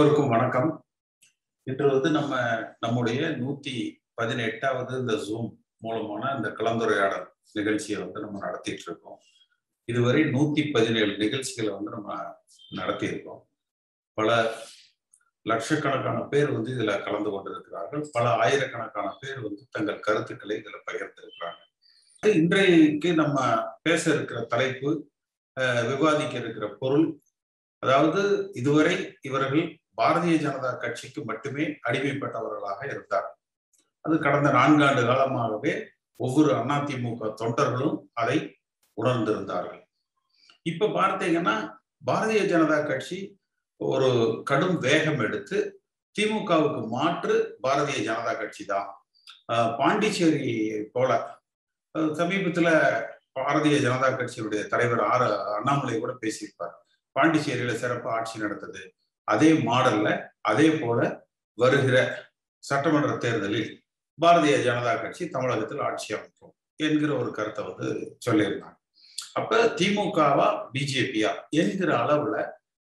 எல்லோருக்கும் வணக்கம். இன்று வந்து நம்ம நம்முடைய நூத்தி பதினெட்டாவது இந்த ஜூம் மூலமான இந்த கலந்துரையாடல் நிகழ்ச்சியை வந்து நம்ம நடத்திட்டு இருக்கோம். இதுவரை நூத்தி பதினேழு நிகழ்ச்சிகளை வந்து நம்ம நடத்தியிருக்கோம். பல லட்சக்கணக்கான பேர் வந்து இதுல கலந்து கொண்டிருக்கிறார்கள். பல ஆயிரக்கணக்கான பேர் வந்து தங்கள் கருத்துக்களை இதுல பகிர்ந்திருக்கிறாங்க இன்றைக்கு நம்ம பேச இருக்கிற தலைப்பு விவாதிக்க இருக்கிற பொருள். அதாவது இதுவரை இவர்கள் பாரதிய ஜனதா கட்சிக்கு மட்டுமே அடிமைப்பட்டவர்களாக இருந்தார். அது கடந்த நான்காண்டு காலமாகவே ஒவ்வொரு அதிமுக தொண்டர்களும் அதை உணர்ந்திருந்தார்கள். இப்ப பார்த்தீங்கன்னா பாரதிய ஜனதா கட்சி ஒரு கடும் வேகம் எடுத்து திமுகவுக்கு மாற்று பாரதிய ஜனதா கட்சி தான். பாண்டிச்சேரி போல சமீபத்துல பாரதிய ஜனதா கட்சியுடைய தலைவர் ஆர் அண்ணாமலை கூட பேசியிருப்பார். பாண்டிச்சேரியில சிறப்பு ஆட்சி நடத்தது அதே மாடல்ல அதே போல வருகிற சட்டமன்ற தேர்தலில் பாரதிய ஜனதா கட்சி தமிழகத்தில் ஆட்சி அமைக்கும் என்கிற ஒரு கருத்தை வந்து சொல்லியிருந்தாங்க. அப்ப திமுகவா பிஜேபியா என்கிற அளவுல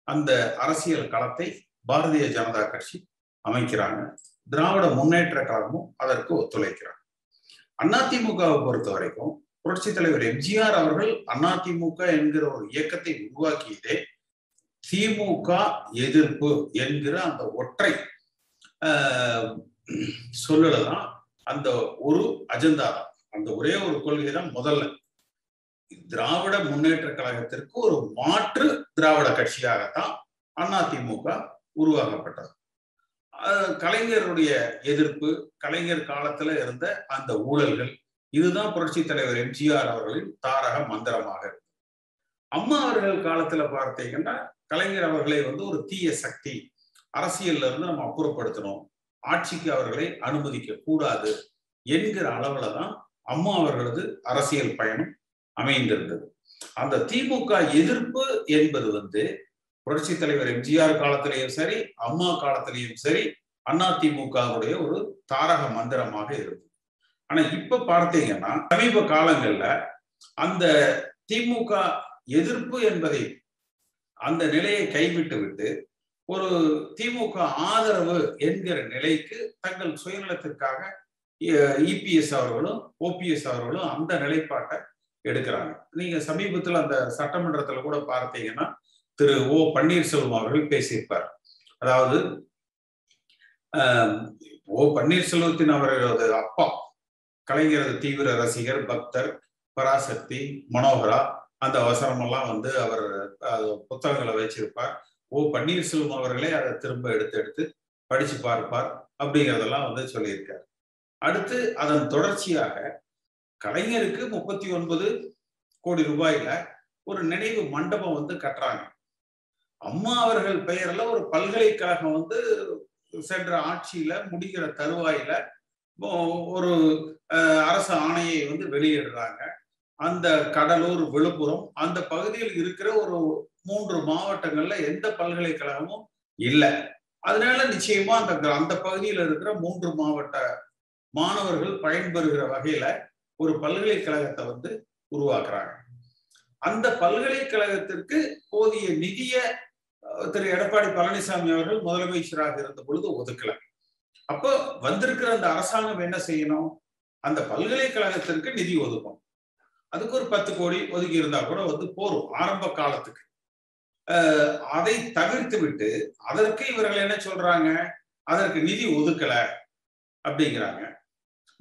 அந்த அரசியல் களத்தை பாரதிய ஜனதா கட்சி அமைக்கிறாங்க. திராவிட முன்னேற்ற கழகமும் அதற்கு ஒத்துழைக்கிறாங்க. அதிமுகவை பொறுத்த வரைக்கும் புரட்சி தலைவர் எம்ஜிஆர் அவர்கள் அதிமுக என்கிற ஒரு இயக்கத்தை உருவாக்கியதே திமுக எதிர்ப்பு என்கிற அந்த ஒற்றை சொல்லலதான். அந்த ஒரு அஜெண்டா தான். அந்த ஒரே ஒரு கொள்கை தான் முதல்ல. திராவிட முன்னேற்ற கழகத்திற்கு ஒரு மாற்று திராவிட கட்சியாகத்தான் அதிமுக உருவாக்கப்பட்டது. கலைஞருடைய எதிர்ப்பு கலைஞர் காலத்துல இருந்த அந்த ஊழல்கள் இதுதான் புரட்சி தலைவர் எம்ஜிஆர் அவர்களின் தாரக மந்திரமாக இருக்கு. அம்மா அவர்கள் காலத்துல பார்த்தீங்கன்னா கலைஞர் அவர்களை வந்து ஒரு தீய சக்தி. அரசியல்ல இருந்து நம்ம அப்புறப்படுத்தணும். ஆட்சிக்கு அவர்களை அனுமதிக்க கூடாது என்கிற அளவுல தான் அம்மா அவர்களது அரசியல் பயணம் அமைந்திருந்தது. அந்த திமுக எதிர்ப்பு என்பது வந்து புரட்சி தலைவர் எம்ஜிஆர் காலத்திலையும் சரி அம்மா காலத்திலையும் சரி அண்ணா திமுகவுடைய ஒரு தாரக மந்திரமாக இருந்தது. ஆனா இப்ப பார்த்தீங்கன்னா சமீப காலங்கள்ல அந்த திமுக எதிர்ப்பு என்பதை அந்த நிலையை கைவிட்டு விட்டு ஒரு திமுக ஆதரவு என்கிற நிலைக்கு தங்கள் சுயநலத்திற்காக இபிஎஸ் அவர்களும் ஓபிஎஸ் அவர்களும் அந்த நிலைப்பாட்டை எடுக்கிறாங்க. நீங்க சமீபத்தில் அந்த சட்டமன்றத்துல கூட பார்த்தீங்கன்னா திரு ஓ பன்னீர்செல்வம் அவர்கள் பேசியிருப்பார். அதாவது ஓ பன்னீர்செல்வத்தின் அவர்களது அப்பா கலைஞரது தீவிர ரசிகர் பக்தர் பராசக்தி மனோகரா அந்த அவசரமெல்லாம் வந்து அவர் புத்தகங்களை வச்சிருப்பார். ஓ பன்னீர்செல்வம் அவர்களே அதை திரும்ப எடுத்து எடுத்து படிச்சு பார்ப்பார் அப்படிங்கிறதெல்லாம் வந்து சொல்லியிருக்கார். அடுத்து அதன் தொடர்ச்சியாக கலைஞருக்கு முப்பத்தி ஒன்பது கோடி ரூபாயில ஒரு நினைவு மண்டபம் வந்து கட்டுறாங்க. அம்மா அவர்கள் பெயர்ல ஒரு பல்கலைக்கழகம் வந்து சென்ற ஆட்சியில முடிகிற தருவாயில ஒரு அரசு ஆணையை வந்து வெளியிடுறாங்க. அந்த கடலூர் விழுப்புரம் அந்த பகுதியில் இருக்கிற ஒரு மூன்று மாவட்டங்கள்ல எந்த பல்கலைக்கழகமும் இல்லை. அதனால நிச்சயமா அந்த அந்த பகுதியில் இருக்கிற மூன்று மாவட்ட மாணவர்கள் பயன்பெறுகிற வகையில ஒரு பல்கலைக்கழகத்தை வந்து உருவாக்குறாங்க. அந்த பல்கலைக்கழகத்திற்கு போதிய நிதிய திரு எடப்பாடி பழனிசாமி அவர்கள் முதலமைச்சராக இருந்த பொழுது ஒதுக்கல. அப்போ வந்திருக்கிற அந்த அரசாங்கம் என்ன செய்யணும்? அந்த பல்கலைக்கழகத்திற்கு நிதி ஒதுக்கும் அதுக்கு ஒரு பத்து கோடி ஒதுக்கி இருந்தா கூட வந்து போரும் ஆரம்ப காலத்துக்கு. அதை தவிர்த்து விட்டு அதற்கு இவர்கள் என்ன சொல்றாங்க? அதற்கு நிதி ஒதுக்கல அப்படிங்கிறாங்க.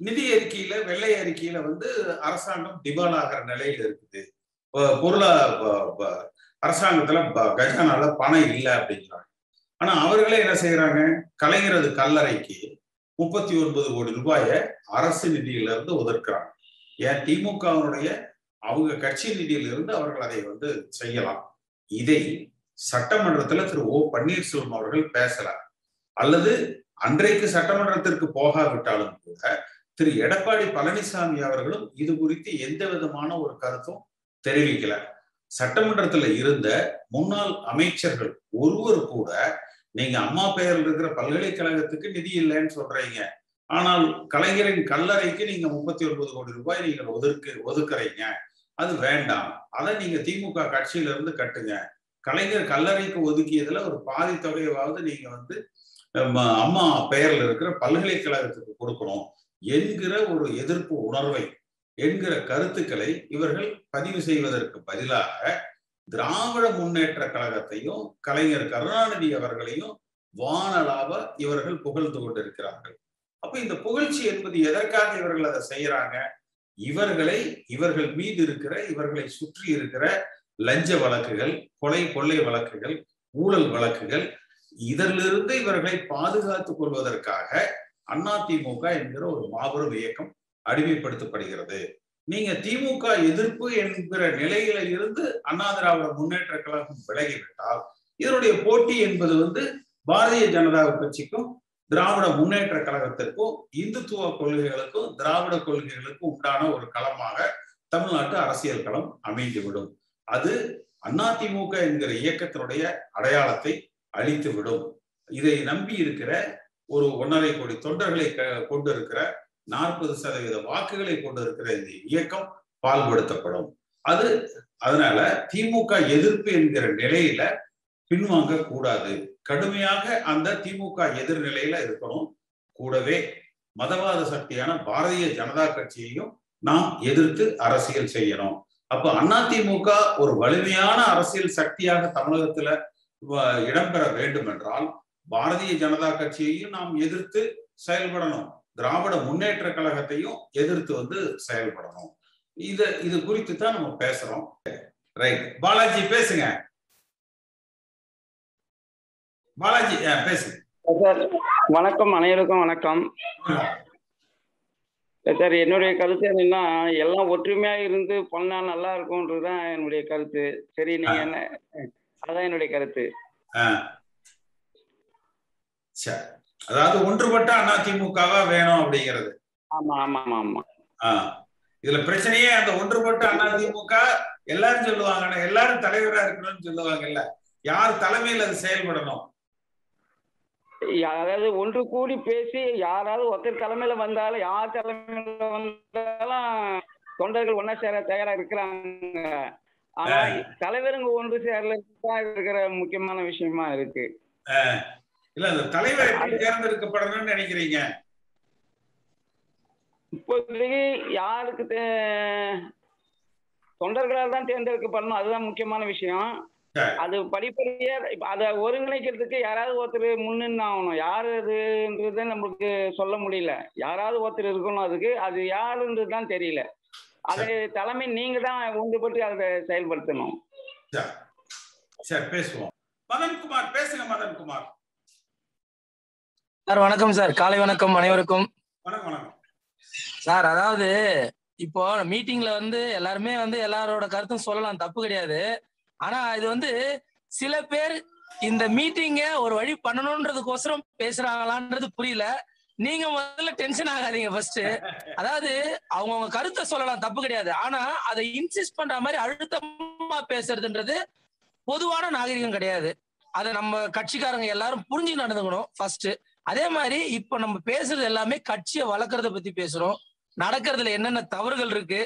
நிதி அறிக்கையில வெள்ளை அறிக்கையில வந்து அரசாங்கம் டிபால் ஆகிற நிலையில இருக்குது. பொருளா அரசாங்கத்துல கஜானால பணம் இல்லை அப்படிங்கிறாங்க. ஆனா அவர்களே என்ன செய்யறாங்க? கலைஞரது கல்லறைக்கு முப்பத்தி ஒன்பது கோடி ரூபாயை அரசு நிதியில இருந்து ஒதுக்குறாங்க. ஏன்? திமுகவினுடைய அவங்க கட்சி நிதியில் இருந்து அவர்கள் அதை வந்து செய்யலாம். இதை சட்டமன்றத்துல திரு ஓ பன்னீர்செல்வம் அவர்கள் பேசலாம். அல்லது அன்றைக்கு சட்டமன்றத்திற்கு போகாவிட்டாலும் கூட திரு எடப்பாடி பழனிசாமி அவர்களும் இது குறித்து எந்த விதமான ஒரு கருத்தும் தெரிவிக்கல. சட்டமன்றத்துல இருந்த முன்னாள் அமைச்சர்கள் ஒருவர் கூட நீங்க அம்மா பெயரில் இருக்கிற பல்கலைக்கழகத்துக்கு நிதி இல்லைன்னு சொல்றீங்க. ஆனால் கலைஞரின் கல்லறைக்கு நீங்க முப்பத்தி ஒன்பது கோடி ரூபாய் நீங்கள் ஒதுக்கு ஒதுக்குறீங்க. அது வேண்டாம். அதை நீங்க திமுக கட்சியில இருந்து கட்டுங்க. கலைஞர் கல்லறைக்கு ஒதுக்கியதுல ஒரு பாதி தொகையாவது நீங்க வந்து அம்மா பெயர்ல இருக்கிற பல்கலைக்கழகத்துக்கு கொடுக்கணும் என்கிற ஒரு எதிர்ப்பு உணர்வை என்கிற கருத்துக்களை இவர்கள் பதிவு செய்வதற்கு பதிலாக திராவிட முன்னேற்ற கழகத்தையும் கலைஞர் கருணாநிதி அவர்களையும் வானலாவ இவர்கள் புகழ்ந்து கொண்டிருக்கிறார்கள். அப்ப இந்த புகழ்ச்சி என்பது எதற்காக இவர்கள் அதை செய்யறாங்க? இவர்களை இவர்கள் மீது இருக்கிற இவர்களை சுற்றி இருக்கிற லஞ்ச வழக்குகள் கொலை கொள்ளை வழக்குகள் ஊழல் வழக்குகள் இதிலிருந்து இவர்களை பாதுகாத்துக் கொள்வதற்காக அதிமுக என்கிற ஒரு மாபெரும் இயக்கம் அடிமைப்படுத்தப்படுகிறது. நீங்க திமுக எதிர்ப்பு என்கிற நிலையில இருந்து அண்ணா திராவிட முன்னேற்ற கழகம் விலகிவிட்டால் இதனுடைய போட்டி என்பது வந்து பாரதிய ஜனதா கட்சிக்கும் திராவிட முன்னேற்ற கழகத்திற்கும் இந்துத்துவ கொள்கைகளுக்கும் திராவிட கொள்கைகளுக்கும் உண்டான ஒரு களமாக தமிழ்நாட்டு அரசியல் களம் அமைந்துவிடும். அது அதிமுக என்கிற இயக்கத்தினுடைய அடையாளத்தை அழித்துவிடும். இதை நம்பி இருக்கிற ஒரு ஒன்றரை கோடி தொண்டர்களை கொண்டிருக்கிற நாற்பது சதவீத வாக்குகளை கொண்டிருக்கிற இந்த இயக்கம் பால்படுத்தப்படும். அது அதனால திமுக எதிர்ப்பு என்கிற நிலையில பின்வாங்க கூடாது கடுமையாக அந்த திமுக எதிர்நிலையில இருக்கணும். கூடவே மதவாத சக்தியான பாரதிய ஜனதா கட்சியையும் நாம் எதிர்த்து அரசியல் செய்யணும். அப்ப அதிமுக ஒரு வலிமையான அரசியல் சக்தியாக தமிழகத்துல இடம்பெற வேண்டும் என்றால் பாரதிய ஜனதா கட்சியையும் நாம் எதிர்த்து செயல்படணும். திராவிட முன்னேற்ற கழகத்தையும் எதிர்த்து வந்து செயல்படணும். இது இது குறித்து தான் நம்ம பேசுறோம். ரைட். பாலாஜி பேசுங்க. பாலாஜி பேசுங்க சார் வணக்கம் அனைவருக்கும் வணக்கம். சார் என்னுடைய கருத்து என்னன்னா எல்லாம் ஒற்றுமையா இருந்து பண்ணா நல்லா இருக்கும்ன்றதுதான் என்னுடைய கருத்து. சரி நீங்க என்ன? அதான் என்னுடைய கருத்து. அதாவது ஒன்றுபட்ட அதிமுகவா வேணும் அப்படிங்கிறது. ஆமா ஆமா ஆமா ஆமா. இதுல பிரச்சனையே அந்த ஒன்றுபட்ட அதிமுக எல்லாரும் சொல்லுவாங்க எல்லாரும் தலைவரா இருக்கணும்னு சொல்லுவாங்கல்ல. யார் தலைமையில் அது செயல்படணும்? அதாவது ஒன்று கூடி பேசி யாராவது ஒருத்தர் தலைமையில வந்தாலும் யார் தலைமையில வந்தாலும் தொண்டர்கள் ஒன்னா சேர தயாரா இருக்கிறாங்க. ஆனா தலைவருங்க ஒன்று சேரல இருக்கிற முக்கியமான விஷயமா இருக்கு. இல்ல அந்த தலைவர் எப்படி தேர்ந்தெடுக்கப்படணும்னு நினைக்கிறீங்க? இப்போதைக்கு யாருக்கு தொண்டர்களால் தான் தேர்ந்தெடுக்கப்படணும் அதுதான் முக்கியமான விஷயம். அது படிப்படியா அதை ஒருங்கிணைக்கிறதுக்கு யாராவது ஒருத்தர் முன்னின்னு ஆகணும். யாரு அதுன்றது நம்மளுக்கு சொல்ல முடியல. யாராவது ஒருத்தர் இருக்கணும் அதுக்கு. அது யாருன்றது தான் தெரியல. அது தலைமை நீங்க தான் ஒன்றுபட்டு அதை செயல்படுத்தணும். சரி பேசுவோம். மதன்குமார் பேசுங்க மதன்குமார். சார் வணக்கம் சார். காலை வணக்கம் அனைவருக்கும். வணக்கம் வணக்கம். சார் அதாவது இப்போ மீட்டிங்ல வந்து எல்லாருமே வந்து எல்லாரோட கருத்தும் சொல்லலாம். தப்பு கிடையாது. ஆனா இது வந்து சில பேர் இந்த மீட்டிங்க ஒரு வழி பண்ணணும்ன்றதுக்கோசரம் பேசுறாங்களான்றது புரியல. நீங்க முதல்ல டென்ஷன் ஆகாதீங்க ஃபர்ஸ்ட் அதாவது அவங்கவுங்க கருத்தை சொல்லலாம் தப்பு கிடையாது. ஆனா அதை இன்சிஸ்ட் பண்ற மாதிரி அழுத்தமா பேசுறதுன்றது பொதுவான நாகரிகம் கிடையாது. அதை நம்ம கட்சிக்காரங்க எல்லாரும் புரிஞ்சு நடந்துக்கணும் ஃபர்ஸ்ட் அதே மாதிரி இப்ப நம்ம பேசுறது எல்லாமே கட்சியை வளர்க்கறத பத்தி பேசுறோம். நடக்கிறதுல என்னென்ன தவறுகள் இருக்கு?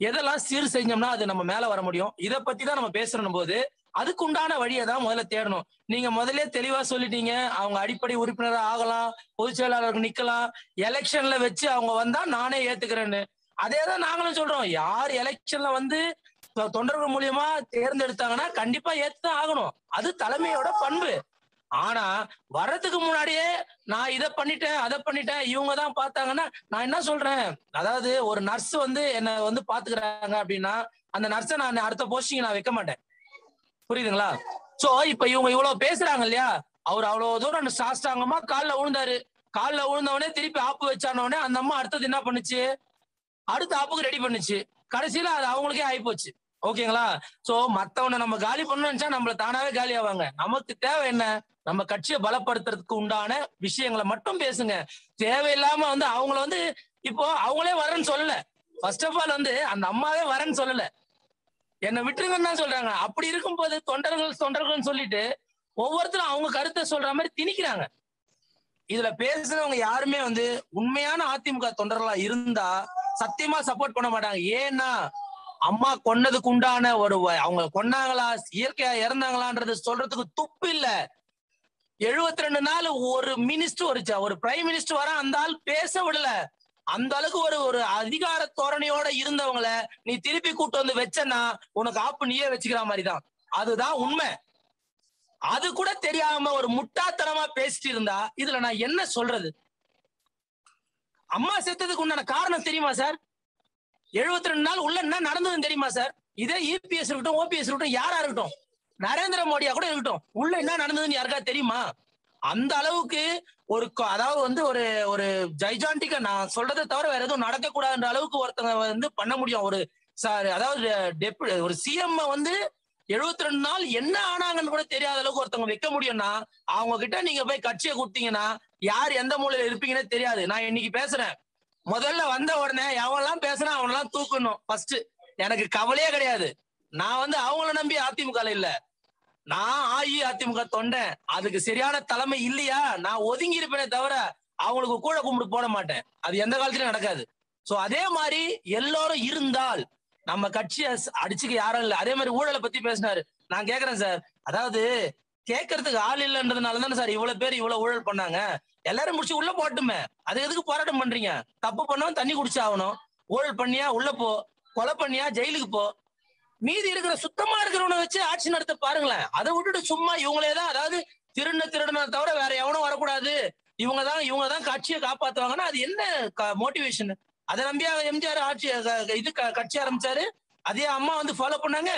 எதெல்லாம் சீர் செஞ்சோம்னா அது நம்ம மேல வர முடியும். இதை பத்தி தான் நம்ம பேசணும் போது அதுக்கு உண்டான வழியை தான் முதல்ல தேடணும். நீங்க முதல்ல தெளிவா சொல்லிட்டீங்க அவங்க அடிப்படை உறுப்பினராக ஆகலாம் பொதுச் செயலாளருக்கு நிக்கலாம் எலெக்ஷன்ல வச்சு அவங்க வந்தா நானே ஏத்துக்கிறேன்னு. அதே தான் நாங்களும் சொல்றோம். யார் எலெக்ஷன்ல வந்து தொண்டர்கள் மூலியமா தேர்ந்தெடுத்தாங்கன்னா கண்டிப்பா ஏத்துதான் ஆகணும். அது தலைமையோட பண்பு. ஆனா வர்றதுக்கு முன்னாடியே நான் இதை பண்ணிட்டேன் அதை பண்ணிட்டேன் இவங்க தான் பார்த்தாங்கன்னா நான் என்ன சொல்றேன்? அதாவது ஒரு நர்ஸ் வந்து என்னை வந்து பாத்துக்கிறாங்க அப்படின்னா அந்த நர்ஸை நான் அடுத்த போஸ்டிங் நான் வைக்க மாட்டேன். புரியுதுங்களா? சோ இப்ப இவங்க இவ்வளவு பேசுறாங்க இல்லையா? அவர் அவ்வளவு தூரம் சாஸ்தாங்கமா காலில் விழுந்தாரு. காலில் விழுந்தவனே திருப்பி ஆப்பு வச்சானவனே அந்த அம்மா அடுத்தது என்ன பண்ணுச்சு? அடுத்த ஆப்புக்கு ரெடி பண்ணுச்சு. கடைசியில அது அவங்களுக்கே ஆயிப்போச்சு. ஓகேங்களா? சோ மத்தவனை நம்ம காலி பண்ணணும்னு நினைச்சா நம்மள தானாவே காலி ஆவாங்க. நமக்கு தேவை என்ன? நம்ம கட்சியை பலப்படுத்துறதுக்கு உண்டான விஷயங்களை மட்டும் பேசுங்க. தேவையில்லாம வந்து அவங்கள வந்து இப்போ அவங்களே வரேன்னு சொல்லல. ஃபர்ஸ்ட் ஆஃப் ஆல் வந்து அந்த அம்மாவே வரேன்னு சொல்லல. என்னை விட்டுருங்கன்னு தான் சொல்றாங்க. அப்படி இருக்கும்போது தொண்டர்கள் தொண்டர்கள்னு சொல்லிட்டு ஒவ்வொருத்தரும் அவங்க கருத்தை சொல்ற மாதிரி திணிக்கிறாங்க. இதுல பேசுறவங்க யாருமே வந்து உண்மையான அதிமுக தொண்டர்களா இருந்தா சத்தியமா சப்போர்ட் பண்ண மாட்டாங்க. ஏன்னா அம்மா கொன்னதுக்கு உண்டான ஒரு வ- அவங்க கொன்னாங்களா இயற்கையா இறந்தாங்களான்றது சொல்றதுக்கு துப்பு இல்ல. எழுபத்தி ரெண்டு நாள் ஒரு மினிஸ்டர் ஒரு ஒரு பிரைம் மினிஸ்டர் வர அந்த ஆள் பேச விடல. அந்த அளவுக்கு ஒரு ஒரு அதிகார தோரணையோட இருந்தவங்கள நீ திருப்பி கூட்டு வந்து வச்சனா உனக்கு ஆப்பு நீயே வச்சுக்கிற மாதிரி தான் அதுதான் உண்மை. அது கூட தெரியாம ஒரு முட்டாத்தனமா பேசிட்டு இருந்தா இதுல நான் என்ன சொல்றது? அம்மா செத்ததுக்கு உண்டான காரணம் தெரியுமா சார் எழுபத்தி ரெண்டு நாள் உள்ள என்ன நடந்ததுன்னு தெரியுமா சார் இதே இபிஎஸ் இருக்கட்டும் ஓபிஎஸ் இருக்கட்டும் யாரா இருக்கட்டும். நரேந்திர மோடியா கூட இருக்கட்டும். உள்ள என்ன நடந்ததுன்னு யாருக்கா தெரியுமா? அந்த அளவுக்கு ஒரு அதாவது வந்து ஒரு ஒரு ஜைஜாண்டிக்கா நான் சொல்றதை தவிர வேற எதுவும் நடக்கக்கூடாதுன்ற அளவுக்கு ஒருத்தங்க வந்து பண்ண முடியும். ஒரு சார் அதாவது டெபு ஒரு சிஎம் வந்து எழுபத்தி ரெண்டு நாள் என்ன ஆனாங்கன்னு கூட தெரியாத அளவுக்கு ஒருத்தவங்க வைக்க முடியும்னா அவங்க கிட்ட நீங்க போய் கட்சியை கொடுத்தீங்கன்னா யார் எந்த மூலையில இருப்பீங்கன்னே தெரியாது. நான் இன்னைக்கு பேசுறேன். முதல்ல வந்த உடனே எவன்லாம் பேசுறான் அவனெல்லாம் தூக்கணும். ஃபர்ஸ்ட் எனக்கு கவலையே கிடையாது. நான் வந்து அவங்கள நம்பி அதிமுக இல்லை இல்ல. நான் அஇஅதிமுக தொண்டேன் அதுக்கு சரியான தலைமை இல்லையா? நான் ஒதுங்கி இருப்பேனே தவிர அவங்களுக்கு கூட கும்பிட்டு போட மாட்டேன். அது எந்த காலத்திலயும் நடக்காது. சோ அதே மாதிரி எல்லாரும் இருந்தால் நம்ம கட்சியை அடிச்சுக்க யாரும் இல்ல. அதே மாதிரி ஊழலை பத்தி பேசினாரு. நான் கேக்குறேன் சார். அதாவது கேட்கறதுக்கு ஆள் இல்லைன்றதுனால தானே சார் இவ்வளவு பேர் இவ்வளவு ஊழல் பண்ணாங்க. எல்லாரும் முடிச்சு உள்ள போட்டுமே. அது எதுக்கு போராட்டம் பண்றீங்க? தப்பு பண்ணவன் தண்ணி குடிச்சு ஆகணும். ஊழல் பண்ணியா உள்ள போ. கொலை பண்ணியா ஜெயிலுக்கு போ. மீதி இருக்கிற சுத்தமா இருக்கிறவனை வச்சு ஆட்சி நடத்த பாருங்களேன். அதை விட்டுட்டு சும்மா இவங்களே தான் அதாவது திருண்ண திருடனை தவிர வேற எவனும் வரக்கூடாது. இவங்க தான் இவங்க தான் கட்சியை காப்பாத்துவாங்கன்னா அது என்ன மோட்டிவேஷன் அதை நம்பியா எம்ஜிஆர் ஆட்சி இது க- கட்சி ஆரம்பிச்சாரு. அதே அம்மா வந்து ஃபாலோ பண்ணாங்க.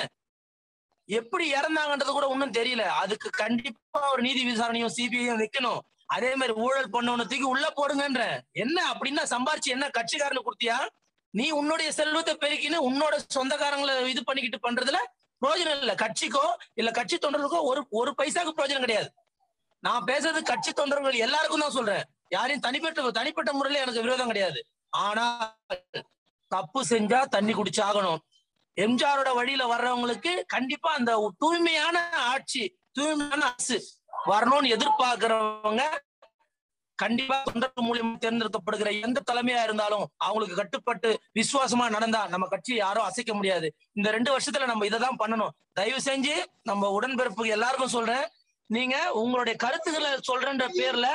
எப்படி இறந்தாங்கன்றது கூட ஒன்றும் தெரியல. அதுக்கு கண்டிப்பா ஒரு நீதி விசாரணையும் சிபிஐயும் வைக்கணும். அதே மாதிரி ஊழல் பண்ணவனை தூக்கி உள்ள போடுங்கன்ற என்ன அப்படின்னா சம்பாரிச்சு என்ன கட்சிக்காரனு கொடுத்தியா? நீ உன்னுடைய செல்வத்தை பெருக்கின்னு உன்னோட சொந்தக்காரங்களை இது பண்ணிக்கிட்டு பண்றதுல பிரயோஜனம் இல்ல. கட்சிக்கோ இல்ல கட்சி தொண்டர்களுக்கோ ஒரு ஒரு பைசாக்கு பிரயோஜனம் கிடையாது. நான் பேசுறது கட்சி தொண்டர்கள் எல்லாருக்கும் தான் சொல்றேன். யாரையும் தனிப்பட்ட தனிப்பட்ட முறையில எனக்கு விரோதம் கிடையாது. ஆனா தப்பு செஞ்சா தண்ணி குடிச்சாகணும் எம்ஜிஆரோட வழியில வர்றவங்களுக்கு கண்டிப்பா அந்த தூய்மையான ஆட்சி தூய்மையான அரசு வரணும்னு எதிர்பார்க்கிறவங்க கண்டிப்பா தொண்டர்கள் மூலியமா தேர்ந்தெடுக்கப்படுகிற எந்த தலைமையா இருந்தாலும் அவங்களுக்கு கட்டுப்பட்டு விசுவாசமா நடந்தா நம்ம கட்சியை யாரும் அசைக்க முடியாது. இந்த ரெண்டு வருஷத்துல நம்ம இதை தான் பண்ணணும். தயவு செஞ்சு நம்ம உடன்பிறப்பு எல்லாருக்கும் சொல்றேன். நீங்க உங்களுடைய கருத்துக்களை சொல்றன்ற பேர்ல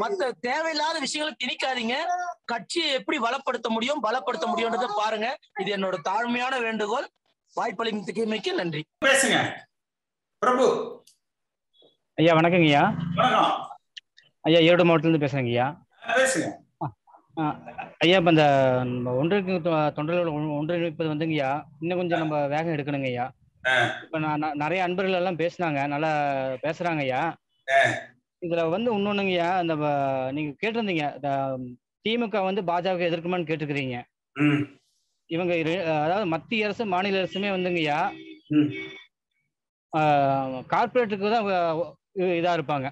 மத்த தேவையில்லாத விஷயங்களை திணிக்காதீங்க. கட்சியை எப்படி வளப்படுத்த முடியும் பலப்படுத்த முடியும்ன்றதை பாருங்க. இது என்னோட தாழ்மையான வேண்டுகோள். வாய்ப்பளித்தமைக்கு நன்றி. பேசுங்க. பிரபு. ஐயா வணக்கங்க ஐயா வணக்கம். ஐயா ஈரோடு மாவட்டத்திலிருந்து பேசுறேங்க ஐயா. பேசுங்க. ஐயா இப்போ இந்த நம்ம ஒன்றிணைப்பு தொண்டர்கள் ஒன்- ஒன்றிணைப்பது வந்துங்க ஐயா. இன்னும் கொஞ்சம் நம்ம வேகம் எடுக்கணுங்க ஐயா. இப்போ நான் நிறைய அன்பர்கள் எல்லாம் பேசுனாங்க நல்லா பேசுறாங்க ஐயா. இதுல வந்து இன்னொன்னுங்க ஐயா இந்த வ- நீங்க கேட்டிருந்தீங்க திமுக வந்து பாஜக எதிர்க்குமான்னு கேட்டுக்கிறீங்க. இவங்க அதாவது மத்திய அரசு மாநில அரசுமே வந்துங்க ஐயா. ம். கார்பரேட்டுக்கு தான் இதா இருப்பாங்க.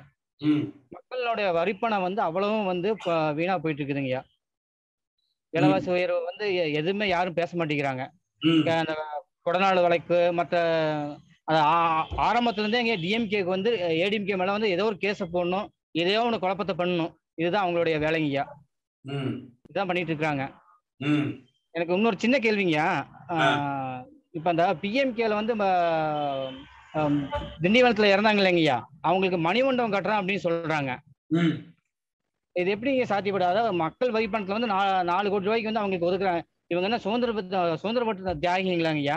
மக்களுடைய வரிப்பணம் வந்து அவ்வளவும் வந்து வீணா போயிட்டு இருக்குதுங்கய்யா விலைவாசி உயர்வு வந்து எதுவுமே யாரும் பேச மாட்டேங்கிறாங்க. அந்த கொடநாடு வழக்கு மற்ற ஆரம்பத்துல இருந்தே இங்கே டிஎம்கேக்கு வந்து ஏடிஎம்கே மேல வந்து ஏதோ ஒரு கேஸை போடணும் எதையோ ஒன்று குழப்பத்தை பண்ணணும். இதுதான் அவங்களுடைய வேலைங்கய்யா. இதுதான் பண்ணிட்டு இருக்காங்க ம். எனக்கு இன்னொரு சின்ன கேள்விங்கய்யா. இப்ப அந்த பிஎம்கேல வந்து திண்டிவனத்துல இறந்தாங்க இல்லைங்கய்யா அவங்களுக்கு மணிமண்டபம் கட்டுறோம் அப்படின்னு சொல்றாங்க. இது எப்படிங்க சாத்தியப்படும் அதாவது மக்கள் வரி பணத்துல வந்து நா- நாலு கோடி ரூபாய்க்கு வந்து அவங்களுக்கு ஒதுக்குறாங்க. இவங்க என்ன சுதந்திர சுதந்திரப்பட்ட தியாகிங்களாங்க ஐயா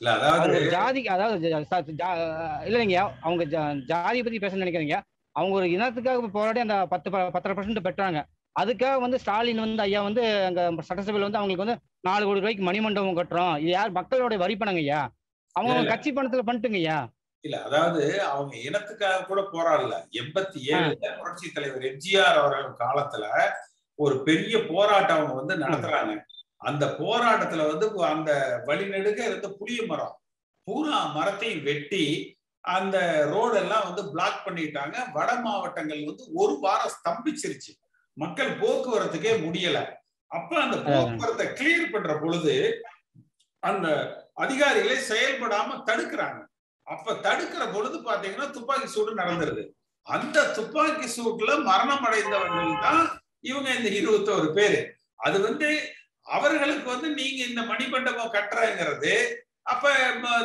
இல்ல அவங்க அதாவது ஜாதி அதாவது இல்லைங்கய்யா அவங்க ஜா- ஜாதியை பத்தி பேச நினைக்கிறீங்க அவங்க ஒரு இனத்துக்காக போராடி அந்த பத்து பத்தரை பர்சன்ட் பெற்றாங்க. அதுக்காக வந்து ஸ்டாலின் வந்து ஐயா வந்து அங்க சட்டசபையில் வந்து அவங்களுக்கு வந்து நாலு கோடி ரூபாய்க்கு மணிமண்டபம் கட்டுறோம். இது யார் மக்களோட வரி பணங்க ஐயா அவங்க. கட்சி பணத்துல பண்ணிட்டுங்க ஐயா இல்ல அதாவது அவங்க இனத்துக்காக கூட போராடல. எண்பத்தி ஏழுல புரட்சி தலைவர் எம்ஜிஆர் அவர்கள் காலத்துல ஒரு பெரிய போராட்டம் அவங்க வந்து நடத்துறாங்க. அந்த போராட்டத்துல வந்து அந்த வழிநெடுக இருந்த புளிய மரம். பூரா மரத்தையும் வெட்டி அந்த ரோடு எல்லாம் வந்து பிளாக் பண்ணிட்டாங்க. வட மாவட்டங்கள் வந்து ஒரு வாரம் ஸ்தம்பிச்சிருச்சு. மக்கள் போக்குவரத்துக்கே முடியல. அப்ப அந்த போக்குவரத்தை கிளியர் பண்ற பொழுது அந்த அதிகாரிகளை செயல்படாம தடுக்கிறாங்க. அப்ப தடுக்கிற பொழுது பாத்தீங்கன்னா துப்பாக்கி சூடு நடந்துருது. அந்த துப்பாக்கி சூட்டுல மரணம் அடைந்தவர்கள் தான் இவங்க இந்த இருபத்தோரு பேரு. அது வந்து அவர்களுக்கு வந்து நீங்க இந்த மணிமண்டபம் கட்டுறங்கிறது அப்ப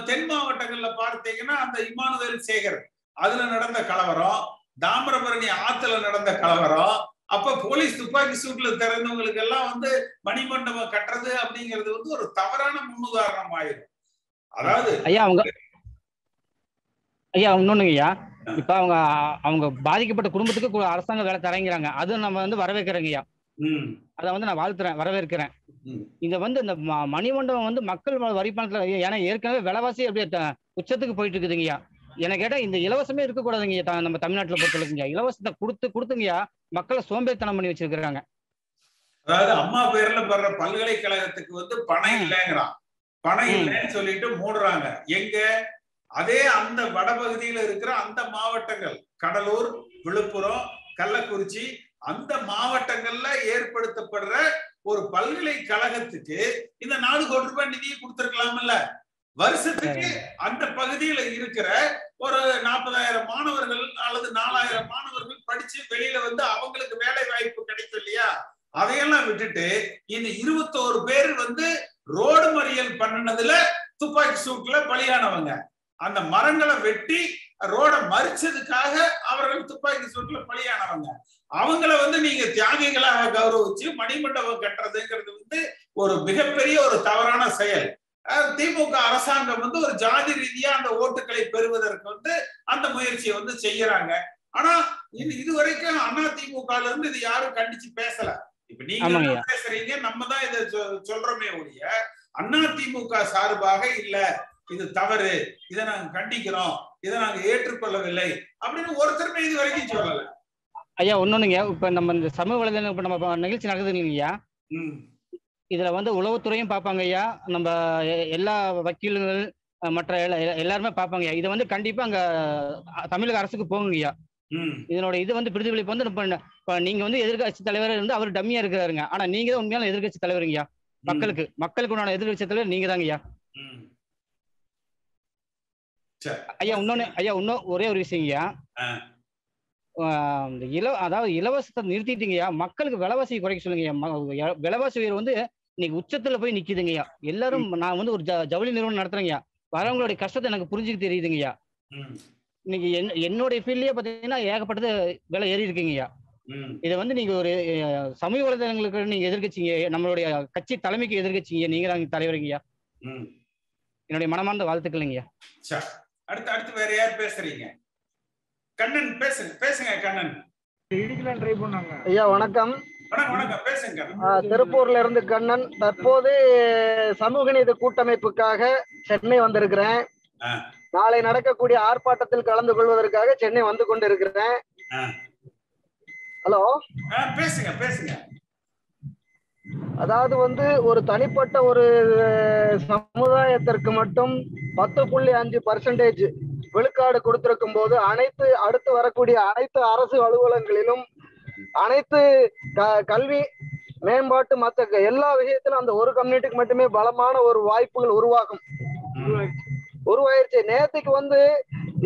தென் மாவட்டங்கள்ல பார்த்தீங்கன்னா அந்த இமானுவேல் சேகர் அதுல நடந்த கலவரம் தாமிரபரணி ஆத்துல நடந்த கலவரம் அப்ப போலீஸ் துப்பாக்கி சூட்ல திறந்தவங்களுக்கு எல்லாம் வந்து மணிமண்டபம் கட்டுறது அப்படிங்கிறது வந்து ஒரு தவறான முன்னுதாரணம் ஆயிடும் அதாவது ஐயா அவங்க ஐயா இன்னொன்னுங்க ஐயா. இப்ப அவங்க அவங்க பாதிக்கப்பட்ட குடும்பத்துக்கு அரசாங்க வேலை தரங்கிறாங்க. அது நம்ம வந்து வரவேற்கிறோங்க ஐயா. அதை வந்து நான் வாழ்த்துறேன் வரவேற்கிறேன். இங்க வந்து இந்த மணிமண்டபம் வந்து மக்கள் வரி பணத்துல ஏன்னா ஏற்கனவே விலைவாசி அப்படியே உச்சத்துக்கு போயிட்டு இருக்குதுங்கய்யா எனக்கு கேட்டா இந்த இலவசமே இருக்கக்கூடாதுங்க ஐயா, த- நம்ம தமிழ்நாட்டுல பொறுத்தளவுக்குங்க இலவசத்தை கொடுத்து கொடுத்துங்கய்யா மக்களை சோம்பேறித்தனம் பண்ணி வச்சிருக்காங்க அதாவது அம்மா பேர்ல வர்ற பல்கலைக்கழகத்துக்கு வந்து பணம். இல்லைங்கிறான். பணம். இல்லைன்னு சொல்லிட்டு மூடுறாங்க. எங்க? அதே அந்த வடபகுதியில இருக்கிற அந்த மாவட்டங்கள். கடலூர் விழுப்புரம் கள்ளக்குறிச்சி அந்த மாவட்டங்கள்ல ஏற்படுத்தப்படுற ஒரு பல்கலைக்கழகத்துக்கு இந்த நாலு கோடி ரூபாய் நிதியை கொடுத்திருக்கலாம்ல. வருஷத்துக்கு அந்த பகுதியில இருக்கிற ஒரு நாற்பதாயிரம் மாணவர்கள் அல்லது நாலாயிரம் மாணவர்கள் படிச்சு வெளியில வந்து அவங்களுக்கு வேலை வாய்ப்பு கிடைக்கும் இல்லையா? அதையெல்லாம் விட்டுட்டு இந்த இருபத்தோரு பேர் வந்து ரோடு மறியல் பண்ணினதுல துப்பாக்கி சூட்ல பலியானவங்க. அந்த மரங்களை வெட்டி ரோட மறிச்சதுக்காக அவர்கள் துப்பாக்கி சூட்ல பலியானவங்க. அவங்கள வந்து நீங்க தியாகிகளாக கௌரவிச்சு மணிமண்டபம் கட்டுறதுங்கிறது வந்து ஒரு மிகப்பெரிய ஒரு தவறான செயல். திமுக அரசாங்கம் வந்து ஒரு ஜாதி ரீதியா அந்த ஓட்டுகளை பெறுவதற்கு வந்து அந்த முயற்சியை வந்து செய்யறாங்க. ஆனா இது இதுவரைக்கும் அண்ணா திமுக இருந்து இது யாரும் கண்டிச்சு பேசல. இப்ப நீங்க பேசுறீங்க நம்ம தான் இதை சொல்றோமே ஒழிய அண்ணா திமுக சார்பாக இல்ல இது தவறு இதை நாங்க கண்டிக்கிறோம் இதை நாங்க ஏற்றுக்கொள்ளவில்லை அப்படின்னு ஒருத்தருமே இது வரைக்கும் சொல்லல. ஐயா ஒன்னொன்னுங்க இப்ப நம்ம இந்த சமூக வலைதளம் இப்ப நம்ம நிகழ்ச்சி நடக்குது இல்லைங்கய்யா ம். இதுல வந்து உளவுத்துறையும் பார்ப்பாங்க ஐயா. நம்ம எல்லா வக்கீல்கள் மற்ற எல்லா- எல்லா- எல்லாருமே பார்ப்பாங்க ஐயா. இதை வந்து கண்டிப்பா அங்க தமிழக அரசுக்கு போகுங்க ஐயா. இதனோட இது வந்து பிரதிபலிப்பு வந்து இப்ப நீங்க வந்து எதிர்க்கட்சி தலைவர் இருந்து அவர் டம்மியா இருக்கிறாருங்க. ஆனா நீங்க தான் உண்மையான எதிர்க்கட்சி தலைவருங்கய்யா மக்களுக்கு மக்களுக்கு உண்டான எதிர்க்கட்சி தலைவர் நீங்க தாங்கய்யா ம். ஐயா இன்னொன்னு ஐயா இன்னும் ஒரே ஒரு விஷயங்கய்யா. ஆஹ் இந்த இல அதாவது இலவசத்தை நிறுத்திட்டீங்கய்யா மக்களுக்கு விலைவாசி குறைக்க எ- விலைவாசி உயர்வு வந்து இன்னைக்கு உச்சத்துல போய் நிக்குதுங்கய்யா. எல்லாரும் நான் வந்து ஒரு ஜ- ஜவுளி நிறுவனம் நடத்துறேங்கய்யா. வரவங்களுடைய கஷ்டத்தை எனக்கு புரிஞ்சுக்க தெரியுதுங்கய்யா. ம். இன்னைக்கு என் என்னுடைய ஃபீல்ட்லயே பாத்தீங்கன்னா ஏகப்பட்டது விலை ஏறி இருக்குங்கய்யா. ம். இதை வந்து நீங்க ஒரு சமூக வலைதளங்களுக்கு நீங்க எதிர்க்கட்சிங்க நம்மளுடைய கட்சி தலைமைக்கு எதிர்க்கட்சிங்க நீங்க தான் தலைவருங்கய்யா. ம். என்னுடைய மனமார்ந்த வாழ்த்துக்கள்ங்கய்யா. சரி அடுத்து அடுத்து வேற யார் பேசுறீங்க? கண்ணன் பேசுங்க பேசுங்க கண்ணன். ஐயா வணக்கம். திருப்பூர்ல இருந்து கண்ணன். தற்போது சமூக நீதி கூட்டமைப்புக்காக சென்னை வந்திருக்கிறேன். நாளை நடக்கக்கூடிய ஆர்ப்பாட்டத்தில் கலந்து கொள்வதற்காக சென்னை வந்து கொண்டிருக்கிறேன். ஹலோ? பேசுங்க பேசுங்க. அதாவது வந்து ஒரு தனிப்பட்ட ஒரு சமுதாயத்திற்கு மட்டும் பத்து புள்ளி அஞ்சு பர்சன்டேஜ் விழுக்காடு கொடுத்திருக்கும் போது அனைத்து அடுத்து வரக்கூடிய அனைத்து அரசு அலுவலகங்களிலும் அனைத்து கல்வி மேம்பாட்டு மற்ற எல்லா விஷயத்திலும் அந்த ஒரு கம்யூனிட்டிக்கு மட்டுமே பலமான ஒரு வாய்ப்புகள் உருவாகும். உருவாயிருச்சு. நேத்துக்கு வந்து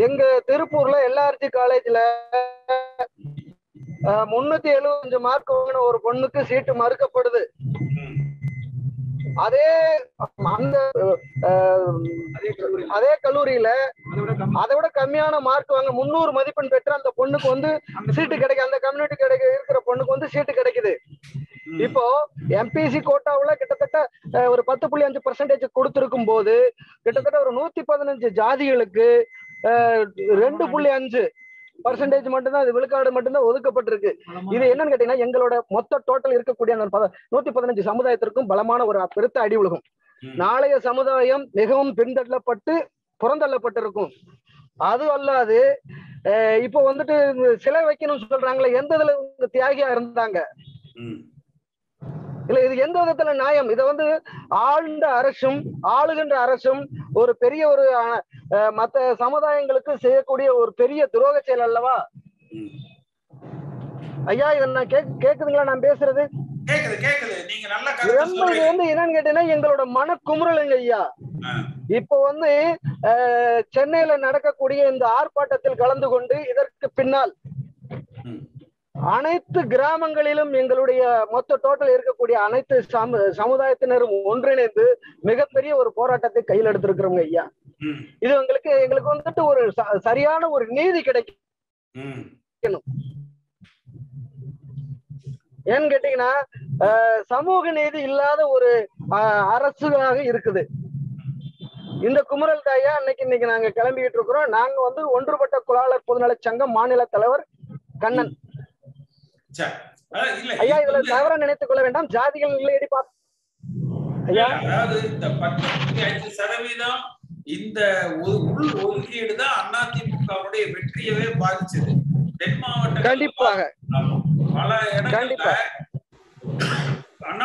எங்க திருப்பூர்ல எல்ஆர்ஜி காலேஜ்ல முன்னூத்தி எழுபத்தஞ்சு மார்க் வாங்கின ஒரு பொண்ணுக்கு சீட்டு மறுக்கப்படுது. அதே அந்த அதே கல்லூரியில அதை விட கம்மியான மார்க் வாங்க முந்நூறு மதிப்பெண் பெற்ற அந்த பொண்ணுக்கு வந்து சீட்டு கிடைக்கும் அந்த கம்யூனிட்டி கிடைக்க இருக்கிற பொண்ணுக்கு வந்து சீட்டு கிடைக்குது. இப்போ எம்பிசி கோட்டாவுல கிட்டத்தட்ட ஒரு பத்து புள்ளி அஞ்சு பர்சன்டேஜ் கொடுத்திருக்கும் போது கிட்டத்தட்ட ஒரு நூத்தி பதினஞ்சு ஜாதிகளுக்கு ரெண்டு புள்ளி அஞ்சு பர்சன்டேஜ் மட்டும்தான் அது விழுக்காடு மட்டும்தான் ஒதுக்கப்பட்டிருக்கு. இது என்னன்னு கேட்டீங்கன்னா எங்களோட மொத்த டோட்டல் இருக்கக்கூடிய நூத்தி பதினஞ்சு சமுதாயத்திற்கும் பலமான ஒரு பெருத்த அடி விழுகும். ம். நாளைய சமுதாயம் மிகவும் பின்தள்ளப்பட்டு புறந்தள்ளப்பட்டிருக்கும். அது அல்லாது இப்போ வந்துட்டு சிலை வைக்கணும்னு சொல்றாங்களே எந்த இதுல தியாகியா இருந்தாங்க? இல்ல இது எந்த விதத்துல நியாயம் இதை வந்து ஆழ்ந்த அரசும் ஆளுகின்ற அரசும் ஒரு பெரிய ஒரு மத்த சமுதாயங்களுக்கு செய்யக்கூடிய ஒரு பெரிய துரோக செயல் அல்லவா. ஐயா இதை நான் கேக் கேக்குதுங்களா நான் பேசுறது என்னன்னு கேட்டீங்கன்னா எங்களோட மன குமுறலுங்க ஐயா. இப்போ வந்து சென்னையில நடக்கக்கூடிய இந்த ஆர்ப்பாட்டத்தில் கலந்து கொண்டு இதற்கு பின்னால். அனைத்து கிராமங்களிலும் எங்களுடைய மொத்த டோட்டல் இருக்கக்கூடிய அனைத்து சமு சமுதாயத்தினரும் ஒன்றிணைந்து மிகப்பெரிய ஒரு போராட்டத்தை கையில் எடுத்திருக்கிறோங்க ஐயா. இது எங்களுக்கு எங்களுக்கு வந்துட்டு ஒரு சரியான ஒரு நீதி கிடைக்கும் ஏன்னு கேட்டீங்கன்னா சமூக நீதி இல்லாத ஒரு அஹ், அரசாக இருக்குது. இந்த குமரல் தாயா இன்னைக்கு இன்னைக்கு நாங்க கிளம்பிக்கிட்டு இருக்கிறோம். நாங்க வந்து ஒன்றுபட்ட குலாளர் பொதுநல சங்கம் மாநில தலைவர் கண்ணன். ஐயா இதுல தவற நினைத்துக் கொள்ள வேண்டாம். ஜாதிகள் இல்லையடி அதாவது இந்த பத்து அஞ்சு சதவீதம் இந்த உள் ஒதுக்கீடு தான் அதிமுகவுடைய வெற்றியவே பாதிச்சது. தென் மாவட்ட கண்டிப்பாக. பல இடங்கள்ல கண்டிப்பா.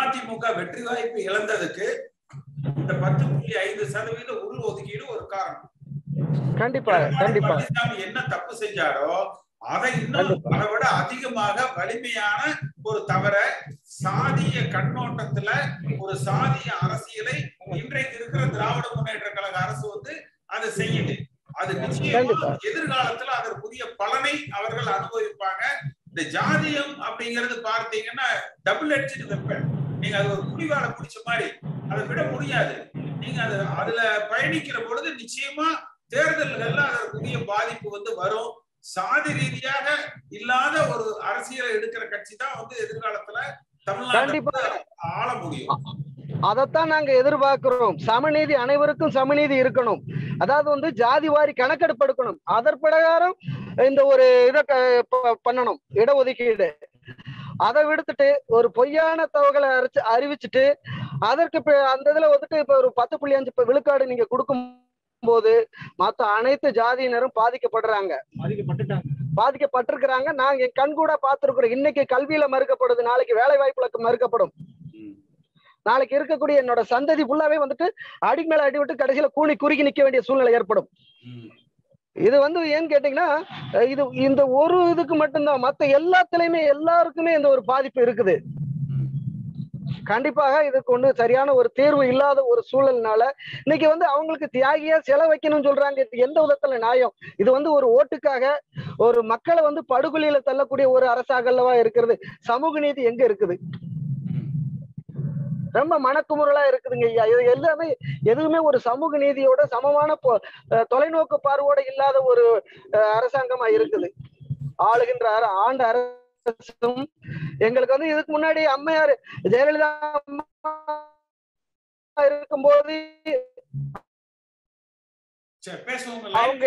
அதிமுக வெற்றி வாய்ப்பு இழந்ததுக்கு இந்த பத்து புள்ளி ஐந்து சதவீத உள் ஒதுக்கீடு ஒரு காரணம். கண்டிப்பாக பழனிசாமி என்ன தப்பு செஞ்சாரோ அதை இன்னும். அதை விட அதிகமாக வலிமையான ஒரு தவற சாதிய கண்ணோட்டத்துல ஒரு சாதிய அரசியலை இன்றைக்கு இருக்கிற திராவிட முன்னேற்ற கழக அரசு வந்து அதை செய்யுது. அது நிச்சயமா. எதிர்காலத்துல அதற்குரிய பலனை அவர்கள் அனுபவிப்பாங்க. இந்த ஜாதியம் அப்படிங்கிறது பார்த்தீங்கன்னா டபுள் எட்ஜ் வெப்பன் நீங்க அது ஒரு குடிவால பிடிச்ச மாதிரி. அதை விட முடியாது. நீங்க அது அதுல பயணிக்கிற பொழுது நிச்சயமா தேர்தல்கள்ல அதற்குரிய பாதிப்பு வந்து வரும். சாதி ரீதியாக இல்லாத ஒரு அரசியலை எடுக்கிற கட்சி தான் வந்து எதிர்காலத்துல தமிழ்நாட்டை கண்டிப்பா. வந்து ஆள முடியும். அதைத்தான் நாங்க எதிர்பார்க்கிறோம். சமநீதி அனைவருக்கும் சமநீதி இருக்கணும். அதாவது வந்து ஜாதி வாரி கணக்கெடுப்பு எடுக்கணும் அதன் பிரகாரம் இந்த ஒரு இதை பண்ணணும். இடஒதுக்கீடு. அதை விடுத்துட்டு ஒரு பொய்யான தகவலை அரைச்சு அறிவிச்சுட்டு அதற்கு அந்த இதுல வந்துட்டு இப்ப ஒரு பத்து புள்ளி அஞ்சு விழுக்காடு நீங்க கொடுக்கும் போது மத்த அனைத்து ஜாதியினரும் பாதிக்கப்படுறாங்க. பாதிக்கப்பட்டிருக்கிறாங்க. நாங்க என் கண் கூட பார்த்திருக்கிறோம். இன்னைக்கு கல்வியில மறுக்கப்படுது. நாளைக்கு வேலை வாய்ப்புகளுக்கு மறுக்கப்படும். நாளைக்கு இருக்கக்கூடிய என்னோட சந்ததி ஃபுல்லாவே வந்துட்டு அடி மேல அடி விட்டு கடைசியில கூணி குறுகி நிக்க வேண்டிய சூழ்நிலை ஏற்படும். இது வந்து ஏன்னு கேட்டீங்கன்னா இது இந்த ஒரு இதுக்கு மட்டும்தான். மத்த எல்லாத்துலயுமே எல்லாருக்குமே இந்த ஒரு பாதிப்பு இருக்குது. கண்டிப்பாக இதுக்கு ஒண்ணு சரியான ஒரு தீர்வு இல்லாத ஒரு சூழல்னால இன்னைக்கு வந்து அவங்களுக்கு தியாகியா செல வைக்கணும்னு சொல்றாங்க. இது எந்த விதத்துல நியாயம்? இது வந்து ஒரு ஓட்டுக்காக ஒரு மக்களை வந்து படுகொலியில தள்ளக்கூடிய ஒரு அரசாகல்லவா இருக்கிறது? சமூக நீதி எங்க இருக்குது? ரொம்ப மனக்குமுறலா இருக்குதுங்க ஐயா. இது எல்லாமே எதுவுமே ஒரு சமூக நீதியோட சமமான தொலைநோக்கு பார்வோட இல்லாத ஒரு அஹ், அரசாங்கமா இருக்குது. ஆளுகின்ற அர- ஆண்ட அரசும் எங்களுக்கு வந்து இதுக்கு முன்னாடி அம்மையார் ஜெயலலிதா அம்மா இருக்கும்போது அவங்க